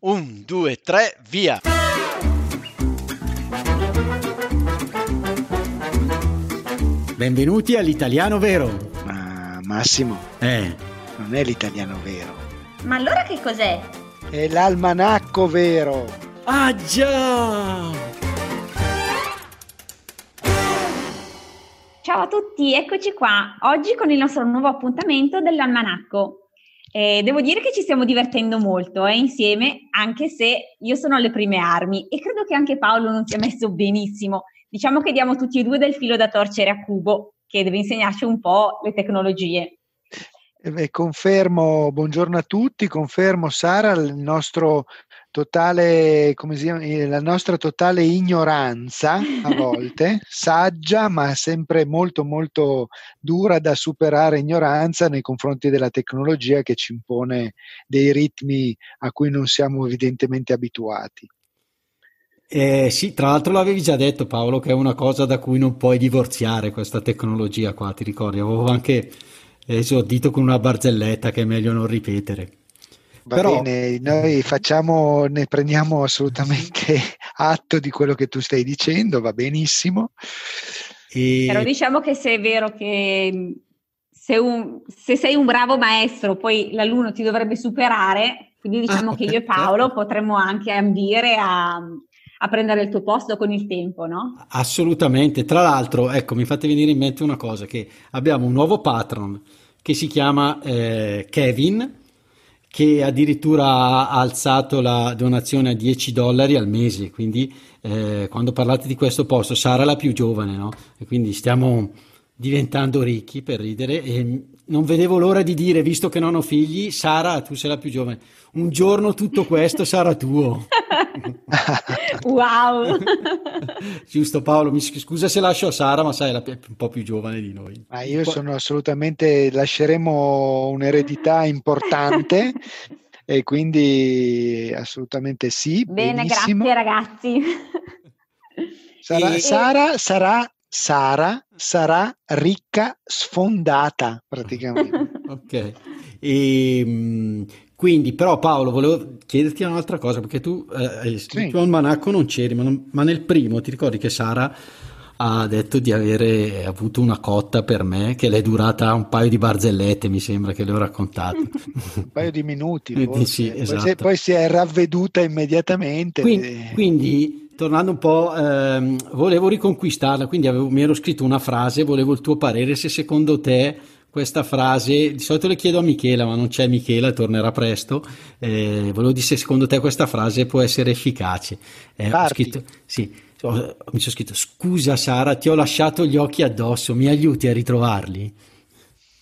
Un, due, tre, via! Benvenuti all'italiano vero. Ma Massimo, Eh, non è l'italiano vero, Ma allora che cos'è? è l'almanacco vero. ah già! Ciao a tutti, eccoci qua. Oggi con il nostro nuovo appuntamento dell'almanacco. Eh, devo dire che ci stiamo divertendo molto eh, insieme, anche se io sono alle prime armi e credo che anche Paolo non sia messo benissimo. Diciamo che diamo tutti e due del filo da torcere a Cubo, che deve insegnarci un po' le tecnologie. Eh beh, confermo, buongiorno a tutti, confermo Sara il nostro totale, come si chiama, eh, la nostra totale ignoranza a volte, saggia ma sempre molto molto dura da superare ignoranza nei confronti della tecnologia che ci impone dei ritmi a cui non siamo evidentemente abituati. Eh, sì, tra l'altro l'avevi già detto Paolo che è una cosa da cui non puoi divorziare questa tecnologia qua, ti ricordi? Avevo anche esordito con una barzelletta che è meglio non ripetere. Va Però- bene, noi facciamo, ne prendiamo assolutamente atto di quello che tu stai dicendo, va benissimo. E- Però diciamo che se è vero che mh, se, un- se sei un bravo maestro, poi l'alunno ti dovrebbe superare, quindi diciamo Ah, che io e Paolo certo. potremmo anche ambire a, a prendere il tuo posto con il tempo, no? Assolutamente. Tra l'altro, ecco, mi fate venire in mente una cosa, che abbiamo un nuovo patron che si chiama eh, Kevin, che addirittura ha alzato la donazione a 10 dollari al mese, quindi eh, quando parlate di questo posto, Sara è la più giovane, no? E quindi stiamo diventando ricchi per ridere e non vedevo l'ora di dire, visto che non ho figli, Sara, tu sei la più giovane, un giorno tutto questo sarà tuo. wow! Giusto Paolo, mi scusa se lascio a Sara, ma sai, è la pi- un po' più giovane di noi. Ma io sono assolutamente, lasceremo un'eredità importante e quindi assolutamente sì, Bene, benissimo. grazie ragazzi. Sarà- E- Sara sarà, Sara sarà ricca sfondata praticamente. Ok. E, mh, quindi, però, Paolo, volevo chiederti un'altra cosa, perché tu eh, il Sì. tuo almanacco non c'eri, ma, non- ma nel primo ti ricordi che Sara ha detto di avere avuto una cotta per me, che le è durata un paio di barzellette, mi sembra che le ho raccontate. Un paio di minuti, forse. sì, Poi, esatto. si, poi si è ravveduta immediatamente. Quindi, quindi, tornando un po', ehm, volevo riconquistarla, quindi avevo- mi ero scritto una frase, volevo il tuo parere se secondo te questa frase, di solito le chiedo a Michela, ma non c'è Michela, tornerà presto, eh, volevo dire se secondo te questa frase può essere efficace. Eh, ho scritto, sì, ho- mi sono scritto, scusa Sara, ti ho lasciato gli occhi addosso, mi aiuti a ritrovarli?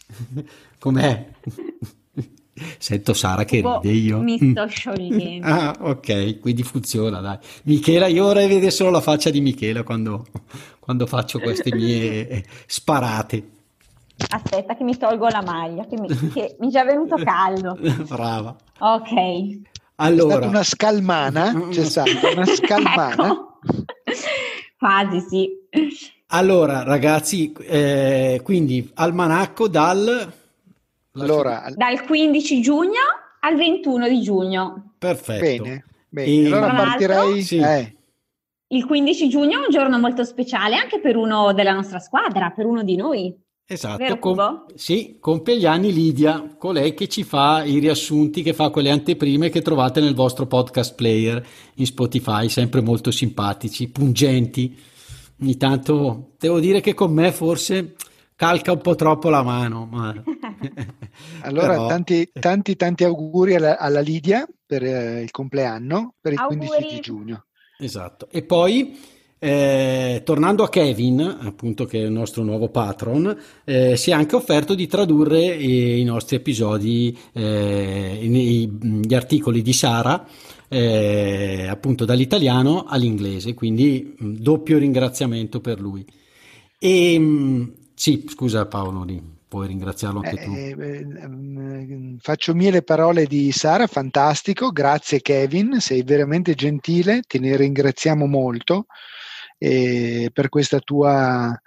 Com'è? Sento Sara che Boh, ride io. mi Mm. sto sciogliendo. Ah, ok, quindi funziona, dai. Michela, io vorrei vedere solo la faccia di Michela quando, quando faccio queste mie sparate. Aspetta che mi tolgo la maglia, che mi, che mi è già venuto caldo. Brava. Ok. È Allora, stata una scalmana, c'è stata una scalmana. Ecco. Quasi sì. allora, ragazzi, eh, quindi almanacco dal... Allora, Dal 15 giugno al 21 di giugno. Perfetto. bene, bene. E- Allora partirei. Sì. eh, Il 15 giugno è un giorno molto speciale anche per uno della nostra squadra, per uno di noi. Esatto, Vero, com- sì, compie gli anni Lidia, colei che ci fa i riassunti, che fa quelle anteprime che trovate nel vostro podcast player in Spotify, sempre molto simpatici, pungenti. Ogni tanto devo dire che con me forse calca un po' troppo la mano, ma... allora, Però- tanti, tanti, tanti auguri alla, alla Lidia per eh, il compleanno, per il Auguri. 15 di giugno. Esatto. E poi, eh, tornando a Kevin, appunto che è il nostro nuovo patron, eh, si è anche offerto di tradurre i, i nostri episodi, eh, i- gli articoli di Sara, eh, appunto dall'italiano all'inglese, quindi mh, doppio ringraziamento per lui. E mh, sì, scusa Paolo, puoi ringraziarlo anche tu. Eh, eh, ehm, faccio mie le parole di Sara, fantastico, grazie Kevin, sei veramente gentile, te ne ringraziamo molto eh, per questa tua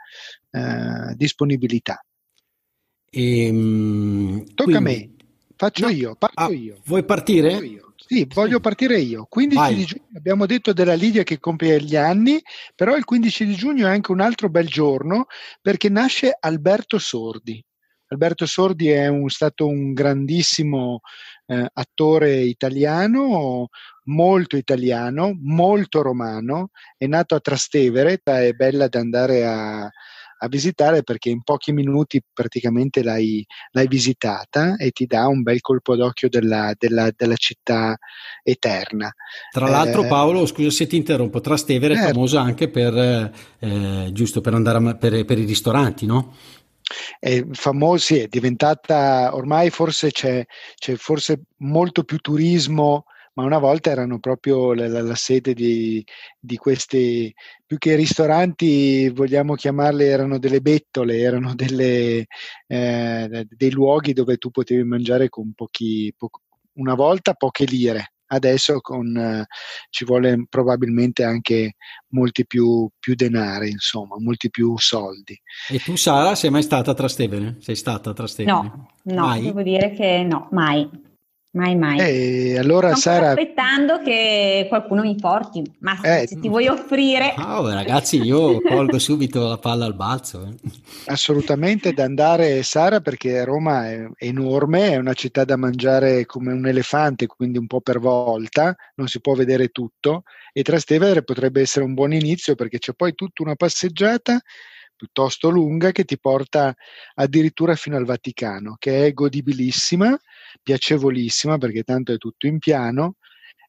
eh, disponibilità. E, mh, Tocca a quindi- me, faccio No, io, parto ah, io. Vuoi partire? Parto io. Sì, voglio partire io. 15 Vai. di giugno abbiamo detto della Lidia che compie gli anni, però il 15 di giugno è anche un altro bel giorno perché nasce Alberto Sordi. Alberto Sordi è un- stato un grandissimo eh, attore italiano, molto italiano, molto romano, è nato a Trastevere, è bella da andare a, a visitare perché in pochi minuti praticamente l'hai, l'hai visitata e ti dà un bel colpo d'occhio della, della- della città eterna. Tra l'altro, Eh, Paolo, scusa se ti interrompo, Trastevere è Certo. famosa anche per, eh, eh, giusto per andare a per, per i ristoranti, no? è famosa, sì, è diventata ormai forse c'è, c'è forse molto più turismo, ma una volta erano proprio la, la- la sede di, di questi, più che ristoranti, vogliamo chiamarle, erano delle bettole, erano delle, eh, dei luoghi dove tu potevi mangiare con pochi, po- una volta poche lire. Adesso con, eh, ci vuole probabilmente anche molti più, più denari, insomma, molti più soldi. E tu, Sara, sei mai stata a Trastevere? Sei stata a Trastevere? No, no, Mai? devo dire che no, mai. Mai, mai. E allora Sto Sara, aspettando che qualcuno mi porti, ma Eh, se ti vuoi offrire, Ah, beh, ragazzi, io colgo subito la palla al balzo. eh. assolutamente da andare Sara perché Roma è enorme, è una città da mangiare come un elefante, quindi un po' per volta, non si può vedere tutto e Trastevere potrebbe essere un buon inizio perché c'è poi tutta una passeggiata piuttosto lunga che ti porta addirittura fino al Vaticano, che è godibilissima, piacevolissima perché tanto è tutto in piano.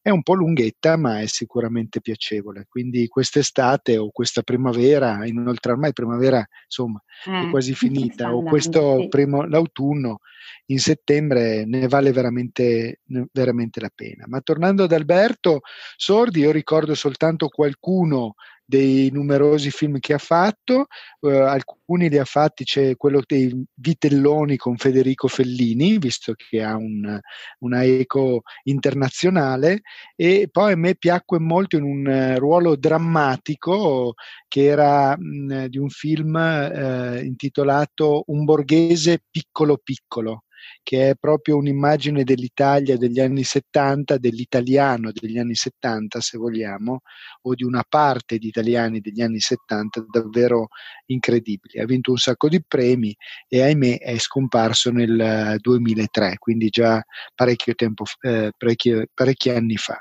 È un po' lunghetta, ma è sicuramente piacevole. Quindi quest'estate o questa primavera, inoltre ormai primavera, insomma, è eh, quasi sta finita, o questo primo, l'autunno in settembre ne vale veramente, veramente la pena. Ma tornando ad Alberto Sordi, io ricordo soltanto qualcuno dei numerosi film che ha fatto, eh, alcuni li ha fatti, c'è quello dei Vitelloni con Federico Fellini, visto che ha un- una eco internazionale, e poi a me piacque molto in un eh, ruolo drammatico che era mh, di un film eh, intitolato Un borghese piccolo piccolo, che è proprio un'immagine dell'Italia degli anni 70, dell'italiano degli anni 70, se vogliamo, o di una parte di italiani degli anni 70 davvero incredibili. Ha vinto un sacco di premi e ahimè è scomparso nel eh, 2003, quindi già parecchio tempo, eh, parecchi, parecchi anni fa.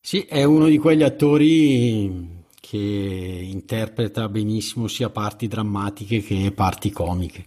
Sì, è uno di quegli attori che interpreta benissimo sia parti drammatiche che parti comiche.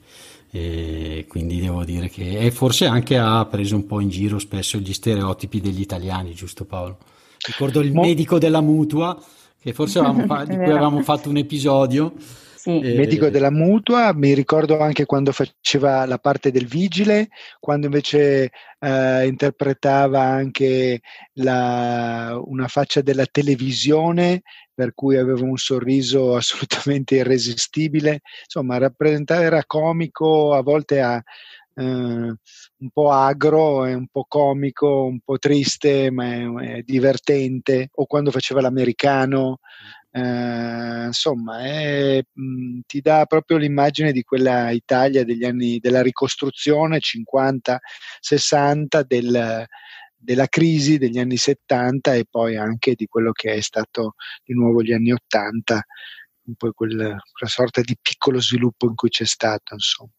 E quindi devo dire che e forse anche ha preso un po' in giro spesso gli stereotipi degli italiani, giusto Paolo? Ricordo il Mo- medico della mutua, che forse avevamo fa- di cui avevamo fatto un episodio. Sì. Eh, medico della mutua, mi ricordo anche quando faceva la parte del vigile, quando invece eh, interpretava anche la- una faccia della televisione, per cui aveva un sorriso assolutamente irresistibile. Insomma, rappresentava, era comico, a volte a, eh, un po' agro, un po' comico, un po' triste, ma è, è divertente. O quando faceva l'americano. Eh, insomma, è, mh, ti dà proprio l'immagine di quella Italia degli anni della ricostruzione 50-60 del, della crisi degli anni 70 e poi anche di quello che è stato di nuovo gli anni 80, un po' quel- quella sorta di piccolo sviluppo in cui c'è stato, insomma.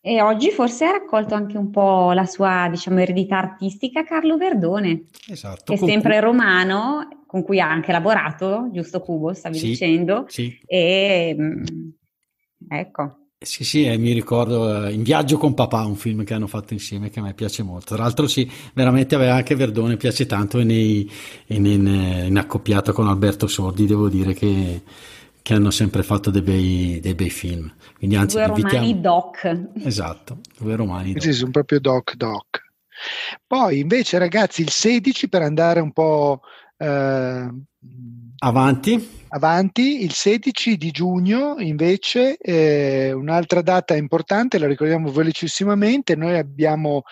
E oggi forse ha raccolto anche un po' la sua, diciamo, eredità artistica Carlo Verdone, Esatto, che è sempre cui- romano, con cui ha anche lavorato, giusto Cubo, stavi Sì, dicendo, Sì, e mm, ecco. Sì, sì, eh, mi ricordo eh, In viaggio con papà, un film che hanno fatto insieme che a me piace molto. Tra l'altro, sì, veramente aveva anche Verdone, piace tanto e, nei, e nei- in accoppiata con Alberto Sordi, devo dire che, che hanno sempre fatto dei bei, dei bei film. Quindi, anzi, Due invitiamo- romani doc. Esatto, due romani. Sì, sono proprio doc doc. Poi invece ragazzi il 16 per andare un po' eh, Avanti. avanti, il 16 di giugno invece eh, un'altra data importante, la ricordiamo velocissimamente, noi abbiamo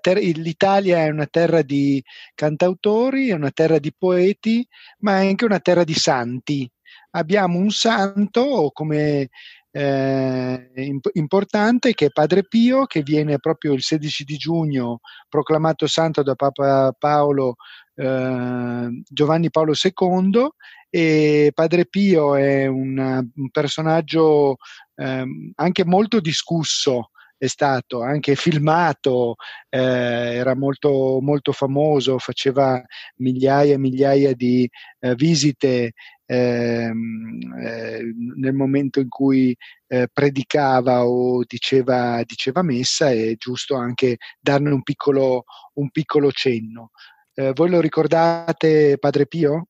ter- l'Italia è una terra di cantautori, è una terra di poeti, ma è anche una terra di santi. Abbiamo un santo, come eh, imp- importante che è Padre Pio, che viene proprio il 16 di giugno proclamato santo da Papa Paolo eh, Giovanni Paolo II e Padre Pio è una, un personaggio eh, anche molto discusso è stato anche filmato, eh, era molto, molto famoso, faceva migliaia e migliaia di eh, visite ehm, eh, nel momento in cui eh, predicava o diceva, diceva, messa, è giusto anche darne un piccolo, un piccolo cenno. Eh, voi lo ricordate, Padre Pio?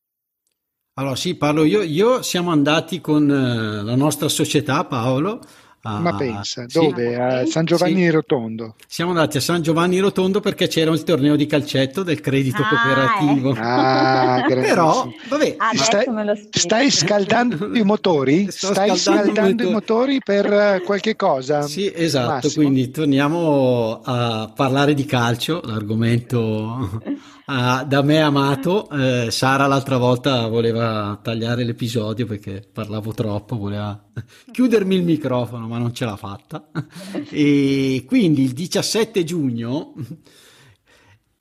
Allora sì, parlo io. Io siamo andati con eh, la nostra società, Paolo, Ah, Ma pensa, dove? Sì. A San Giovanni sì. Rotondo. Siamo andati a San Giovanni Rotondo perché c'era il torneo di calcetto del credito ah, cooperativo. Eh. Ah, Però, vabbè, stai, stai, scaldando i motori? Sto stai scaldando, i motori per eh, qualche cosa? Sì, esatto. Massimo. Quindi torniamo a parlare di calcio, l'argomento Ah, da me amato, eh, Sara l'altra volta voleva tagliare l'episodio perché parlavo troppo, voleva chiudermi il microfono, ma non ce l'ha fatta. E quindi il 17 giugno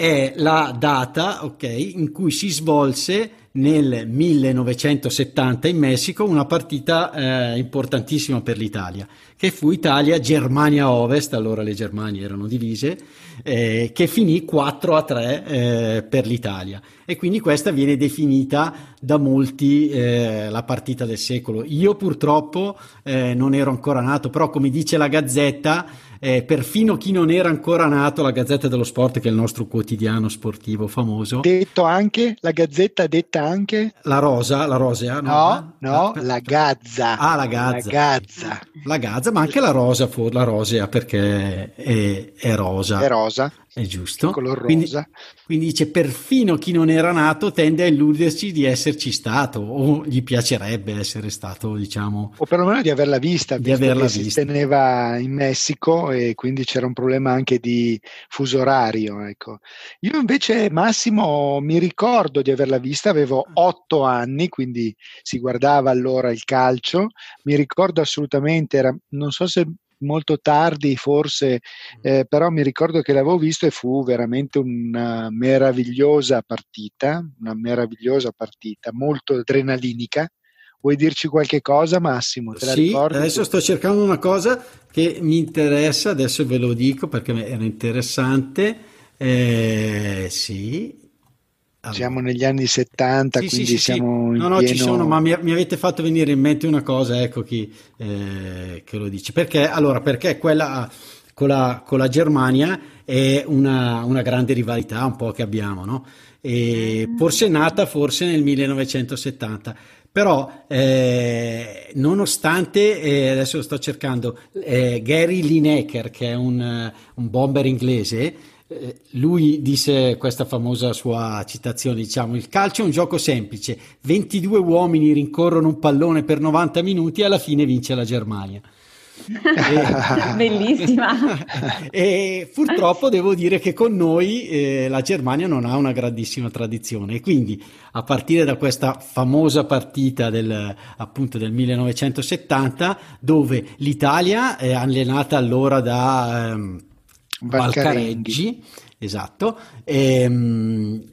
è la data okay, in cui si svolse nel 1970 in Messico una partita eh, importantissima per l'Italia, che fu Italia-Germania Ovest, allora le Germanie erano divise, eh, che finì 4 a 3 eh, per l'Italia. E quindi questa viene definita da molti eh, la partita del secolo. Io purtroppo eh, non ero ancora nato, però come dice la Gazzetta, eh, perfino chi non era ancora nato, la Gazzetta dello Sport, che è il nostro quotidiano sportivo famoso. Detto anche, la Gazzetta detta anche? La Rosa, la Rosea? No, no, no la Gazza. Ah, la Gazza. La Gazza. La Gazza, ma anche la Rosa, la Rosea, perché è, è rosa. È rosa. È giusto. Color rosa. Quindi, quindi, dice perfino chi non era nato tende a illuderci di esserci stato o gli piacerebbe essere stato, diciamo. O perlomeno di averla vista, di averla vista. si teneva in Messico e quindi c'era un problema anche di fuso orario. Ecco. Io invece, Massimo, mi ricordo di averla vista, avevo otto anni, quindi si guardava allora il calcio. Mi ricordo assolutamente, era, non so se molto tardi forse, mm. eh, però mi ricordo che l'avevo visto e fu veramente una meravigliosa partita, una meravigliosa partita, molto adrenalinica. Vuoi dirci qualche cosa Massimo? Te la sì, ricordi? adesso sto cercando una cosa che mi interessa, adesso ve lo dico perché era interessante. Eh, sì, allora. Siamo negli anni 70, sì, quindi sì, sì, siamo sì. No, no, pieno... ci sono, ma mi, mi, avete fatto venire in mente una cosa, ecco chi eh, che lo dice. Perché, allora, perché quella con la, con la Germania è una, una, grande rivalità un po' che abbiamo, no? E mm. forse è nata forse nel 1970. Però, eh, nonostante, eh, adesso lo sto cercando, eh, Gary Lineker, che è un, un bomber inglese, eh, lui disse questa famosa sua citazione, diciamo, il calcio è un gioco semplice, 22 uomini rincorrono un pallone per 90 minuti e alla fine vince la Germania. e, Bellissima. e purtroppo devo dire che con noi eh, la Germania non ha una grandissima tradizione e quindi a partire da questa famosa partita del, appunto del 1970 dove l'Italia è allenata allora da... Ehm, Valcareggi, esatto. E, ehm,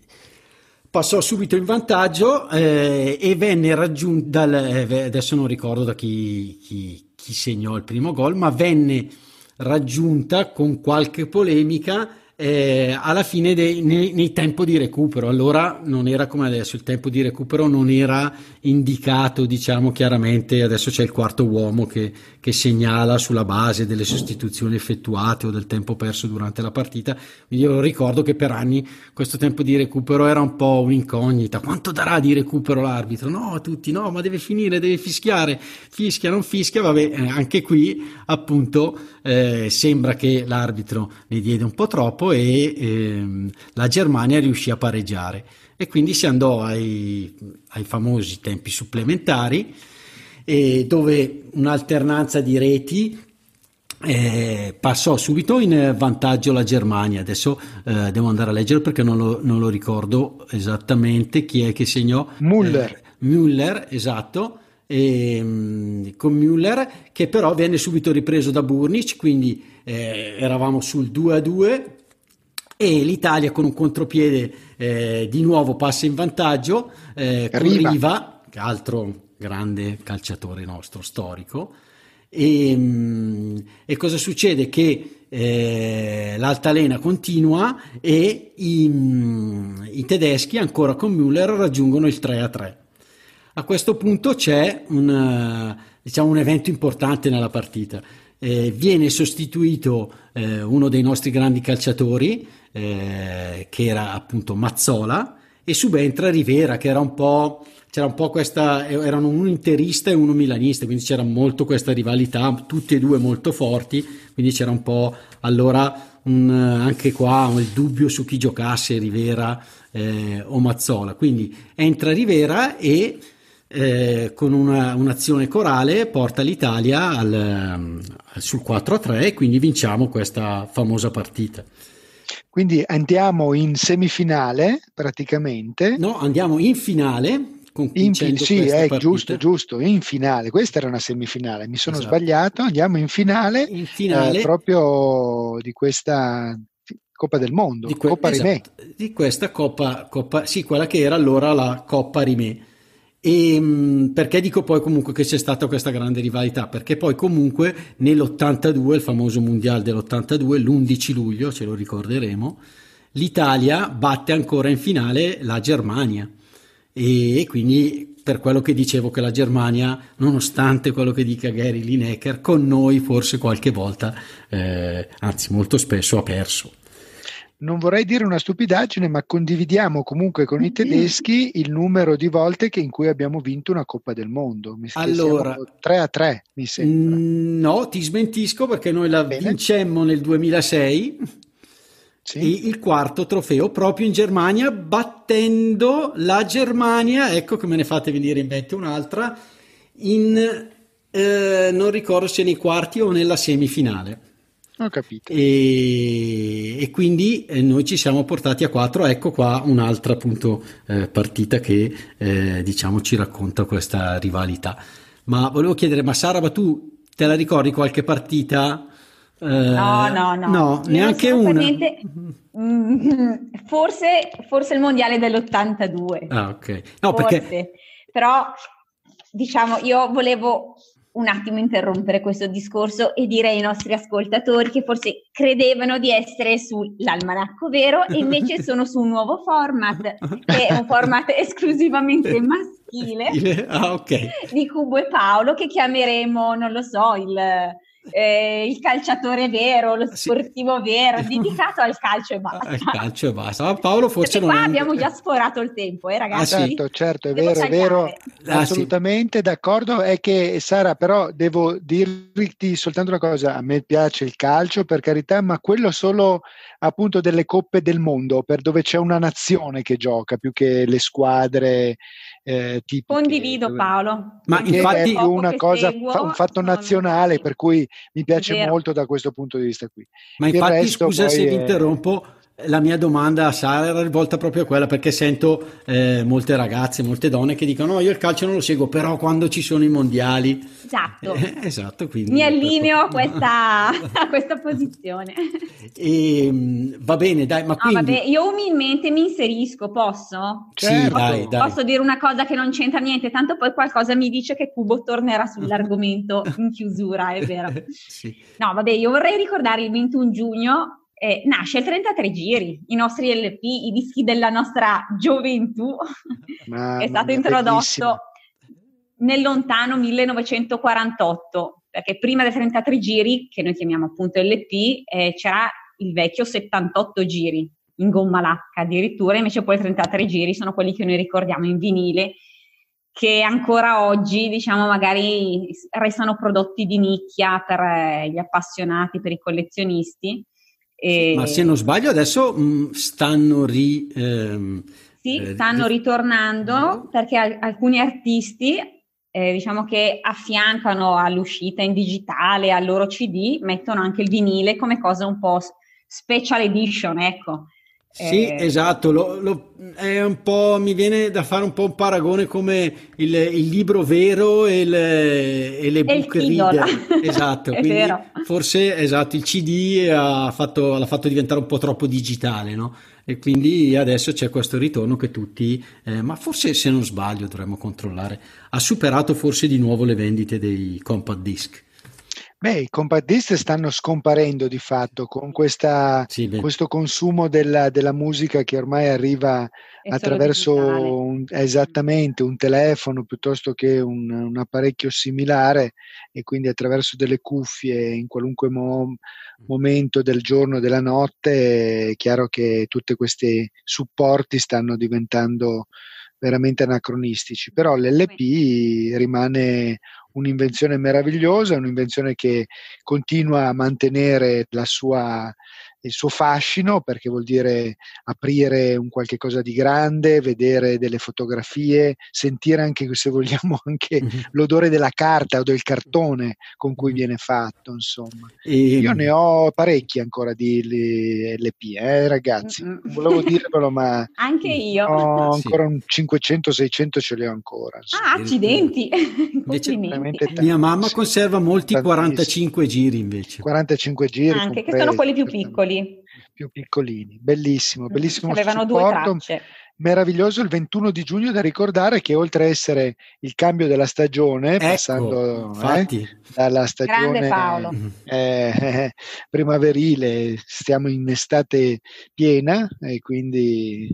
passò subito in vantaggio eh, e venne raggiunto dal, eh, adesso non ricordo da chi, chi, chi segnò il primo gol, ma venne raggiunta con qualche polemica eh, alla fine dei, nei, nei tempo di recupero. Allora non era come adesso, il tempo di recupero non era indicato, diciamo chiaramente, adesso c'è il quarto uomo che, che segnala sulla base delle sostituzioni effettuate o del tempo perso durante la partita. Quindi io ricordo che per anni questo tempo di recupero era un po' un'incognita. Quanto darà di recupero l'arbitro? No, tutti no, ma deve finire, deve fischiare, fischia, non fischia, vabbè, eh, anche qui appunto eh, sembra che l'arbitro ne diede un po' troppo e ehm, la Germania riuscì a pareggiare e quindi si andò ai, ai famosi tempi supplementari dove un'alternanza di reti eh, passò subito in vantaggio la Germania. Adesso eh, devo andare a leggere perché non lo, non lo, ricordo esattamente chi è che segnò. Müller. Eh, Müller, esatto. Ehm, con Müller che però venne subito ripreso da Burnic, quindi eh, eravamo sul 2 a 2 e l'Italia con un contropiede eh, di nuovo passa in vantaggio eh, con Riva. Riva, altro grande calciatore nostro storico. E, mm, e cosa succede? Che eh, l'altalena continua e i, mm, i, tedeschi ancora con Müller raggiungono il 3 a 3. A questo punto c'è un, diciamo, un evento importante nella partita. Eh, viene sostituito eh, uno dei nostri grandi calciatori, eh, che era appunto Mazzola, e subentra Rivera, che era un po', c'era un po' questa, erano un interista e uno milanista, quindi c'era molto questa rivalità, tutti e due molto forti, quindi c'era un po' allora un, anche qua il dubbio su chi giocasse Rivera eh, o Mazzola. Quindi entra Rivera e eh, con una, un'azione corale porta l'Italia al, sul 4-3 e quindi vinciamo questa famosa partita. Quindi andiamo in semifinale praticamente. No, andiamo in finale. In, sì, è eh, giusto, giusto, in finale. Questa era una semifinale, mi sono esatto. sbagliato. Andiamo in finale, in finale eh, proprio di questa Coppa del Mondo, di, que- Coppa esatto, di questa Coppa, Coppa, sì, quella che era allora la Coppa Rimè. E mm, perché dico poi comunque che c'è stata questa grande rivalità? Perché poi comunque nell'82, il famoso mondiale dell'82, l'11 luglio, ce lo ricorderemo, l'Italia batte ancora in finale la Germania. E, quindi per quello che dicevo che la Germania, nonostante quello che dica Gary Lineker, con noi forse qualche volta, eh, anzi molto spesso ha perso non vorrei dire una stupidaggine, ma condividiamo comunque con i tedeschi il numero di volte che in cui abbiamo vinto una Coppa del Mondo. Mi allora, 3 a 3, mi sembra. Mm, no, ti smentisco perché noi la Bene. vincemmo nel 2006. Sì. il quarto trofeo proprio in Germania, battendo la Germania, ecco che me ne fate venire in mente un'altra, in eh, non ricordo se nei quarti o nella semifinale. Ho capito. E, e quindi eh, noi ci siamo portati a quattro. Ecco qua un'altra appunto eh, partita che eh, diciamo ci racconta questa rivalità. Ma volevo chiedere, ma Sara, ma tu te la ricordi qualche partita? Eh, no, no, no, no neanche una. Forse, forse il mondiale dell'82. Ah, ok. No, forse. perché... Però diciamo, io volevo un attimo interrompere questo discorso e dire ai nostri ascoltatori che forse credevano di essere sull'almanacco vero e invece sono su un nuovo format, che è un format esclusivamente maschile ah, okay. di Cubo e Paolo che chiameremo, non lo so, il eh, il calciatore vero, lo sportivo sì. vero, dedicato al calcio e basta. Al calcio e basta. Ma Paolo forse Perché non qua è... abbiamo già sforato il tempo, eh ragazzi? Ah, certo, certo, è devo vero, tagliare. è vero, ah, assolutamente sì. d'accordo. È che Sara, però devo dirti soltanto una cosa, a me piace il calcio per carità, ma quello solo appunto delle coppe del mondo, per dove c'è una nazione che gioca più che le squadre eh, tipiche. Condivido Paolo. Ma infatti è una cosa, seguo, un fatto nazionale per cui mi piace molto da questo punto di vista qui. Ma Il infatti scusa se vi interrompo, la mia domanda a Sara era rivolta proprio a quella perché sento eh, molte ragazze, molte donne che dicono no io il calcio non lo seguo però quando ci sono i mondiali esatto, eh, esatto quindi mi allineo a questa, a questa posizione e, ehm, va bene dai ma quindi... vabbè, io umilmente mi inserisco posso? Certo. Sì, dai, dai. posso dire una cosa che non c'entra niente tanto poi qualcosa mi dice che Cubo tornerà sull'argomento in chiusura è vero sì. no vabbè io vorrei ricordare il 21 giugno eh, nasce il 33 giri, i nostri LP, i dischi della nostra gioventù, è stato introdotto bellissimo. nel lontano 1948, perché prima del 33 giri, che noi chiamiamo appunto LP, eh, c'era il vecchio 78 giri in gomma lacca addirittura, invece poi i 33 giri sono quelli che noi ricordiamo in vinile, che ancora oggi, diciamo, magari restano prodotti di nicchia per eh, gli appassionati, per i collezionisti e... Ma se non sbaglio adesso mh, mm, stanno ri... Ehm, sì, eh, stanno ritornando perché al- alcuni artisti eh, diciamo che affiancano all'uscita in digitale, al loro CD, mettono anche il vinile come cosa un po' special edition, ecco. Sì, Eh, esatto, lo- lo- è un po', mi viene da fare un po' un paragone come il, il libro vero e, le, e le book reader. Esatto, forse esatto, il CD ha fatto- l'ha fatto diventare un po' troppo digitale, no? E quindi adesso c'è questo ritorno che tutti, eh, ma forse se non sbaglio dovremmo controllare, ha superato forse di nuovo le vendite dei compact disc. Beh, i compact disc stanno scomparendo di fatto con questa- Sì, questo consumo della, della musica che ormai arriva è attraverso un- esattamente un telefono piuttosto che un, un apparecchio similare e quindi attraverso delle cuffie in qualunque mo- momento del giorno o della notte è chiaro che tutti questi supporti stanno diventando veramente anacronistici, però l'LP rimane un'invenzione meravigliosa, un'invenzione che continua a mantenere la sua, il suo fascino perché vuol dire aprire un qualche cosa di grande, vedere delle fotografie, sentire anche se vogliamo anche l'odore della carta o del cartone con cui viene fatto, insomma. E- Io ne ho parecchi ancora di LP, eh, ragazzi. Non volevo dirvelo, ma Anche io. ho Sì. ancora un 500-600 ce li ho ancora. insomma. Ah, accidenti. Invece- Complimenti. Veramente tanti, Mia mamma sì. conserva molti Tantissimi. 45 giri invece. 45 giri. Anche che sono compresi, quelli più questi- piccoli. Più piccolini. Bellissimo, bellissimo. Che avevano due tracce. Meraviglioso il 21 di giugno da ricordare che oltre a essere il cambio della stagione, Ecco, passando eh, dalla stagione eh, eh, primaverile, stiamo in estate piena e quindi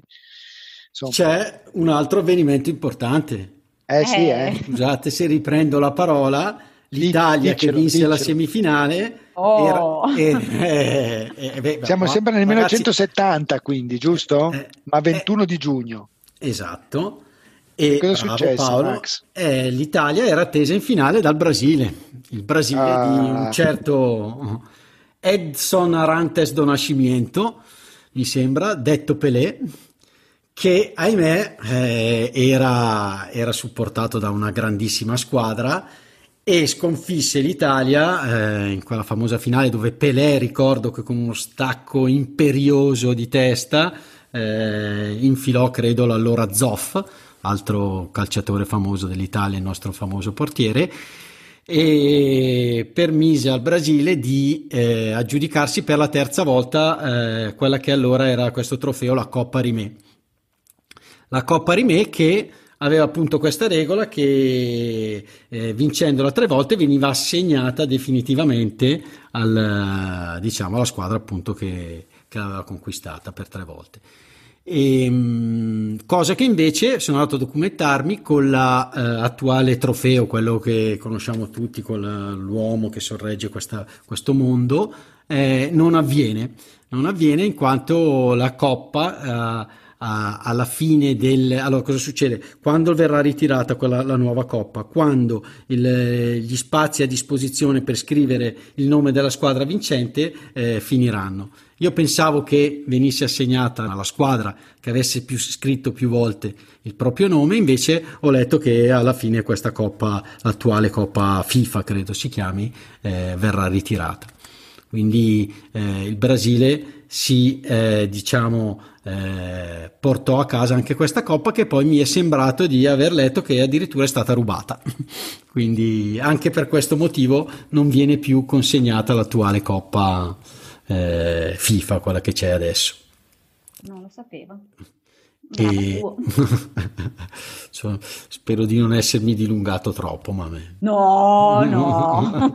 insomma, C'è un altro avvenimento importante. eh sì, Eh. eh. Scusate se riprendo la parola. L'Italia che Diccelo, vinse la diccelo. semifinale. Oh. era- eh, eh, eh, beh, Siamo ma- sempre nel ragazzi, 1970 quindi, giusto? Eh, Ma 21 di giugno. Esatto. E Cosa è bravo successo, Paolo, Max? eh, l'Italia era attesa in finale dal Brasile. Il Brasile Ah. di un certo Edson Arantes do Nascimento, mi sembra, detto Pelé, che ahimè eh, era, era supportato da una grandissima squadra e sconfisse l'Italia eh, in quella famosa finale dove Pelé, ricordo che con uno stacco imperioso di testa, eh, infilò credo l'allora Zoff, altro calciatore famoso dell'Italia, il nostro famoso portiere, e permise al Brasile di eh, aggiudicarsi per la terza volta eh, quella che allora era questo trofeo, la Coppa Rimè. La Coppa Rimè che aveva appunto questa regola che eh, vincendola tre volte veniva assegnata definitivamente al, diciamo, alla squadra appunto che, che l'aveva conquistata per tre volte. E, mh, cosa che invece sono andato a documentarmi con l'attuale trofeo, quello che conosciamo tutti, con la- l'uomo che sorregge questa- questo mondo, eh, non avviene. Non avviene in quanto la coppa eh, a- alla fine del... Allora cosa succede? Quando verrà ritirata quella, la nuova coppa? Quando il- gli spazi a disposizione per scrivere il nome della squadra vincente eh, finiranno. Io pensavo che venisse assegnata alla squadra che avesse più scritto più volte il proprio nome, invece ho letto che alla fine questa coppa, l'attuale coppa FIFA credo si chiami, eh, verrà ritirata. Quindi eh, il Brasile si eh, diciamo eh, portò a casa anche questa coppa che poi mi è sembrato di aver letto che addirittura è stata rubata. Quindi anche per questo motivo non viene più consegnata l'attuale coppa eh, FIFA, quella che c'è adesso. Non lo sapevo. E... So- spero di non essermi dilungato troppo, ma me- No, no.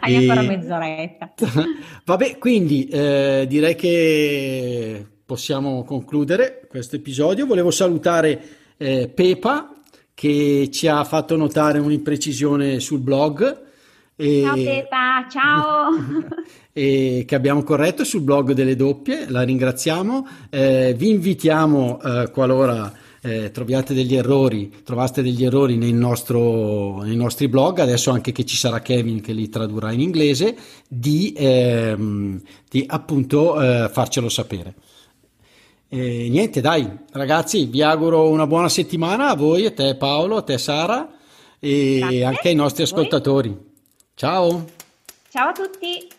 Hai E- ancora mezz'oretta. Vabbè, quindi eh, direi che possiamo concludere questo episodio. Volevo salutare eh, Pepa che ci ha fatto notare un'imprecisione sul blog. E, Ciao Pepa, ciao. E che abbiamo corretto sul blog delle doppie, la ringraziamo. Eh, vi invitiamo, eh, qualora eh, troviate degli errori, trovaste degli errori nel nostro, nei nostri blog, adesso anche che ci sarà Kevin che li tradurrà in inglese, di, ehm, di appunto eh, farcelo sapere. E niente, dai, ragazzi, vi auguro una buona settimana a voi, a te Paolo, a te Sara e anche ai nostri ascoltatori. Ciao! Ciao a tutti.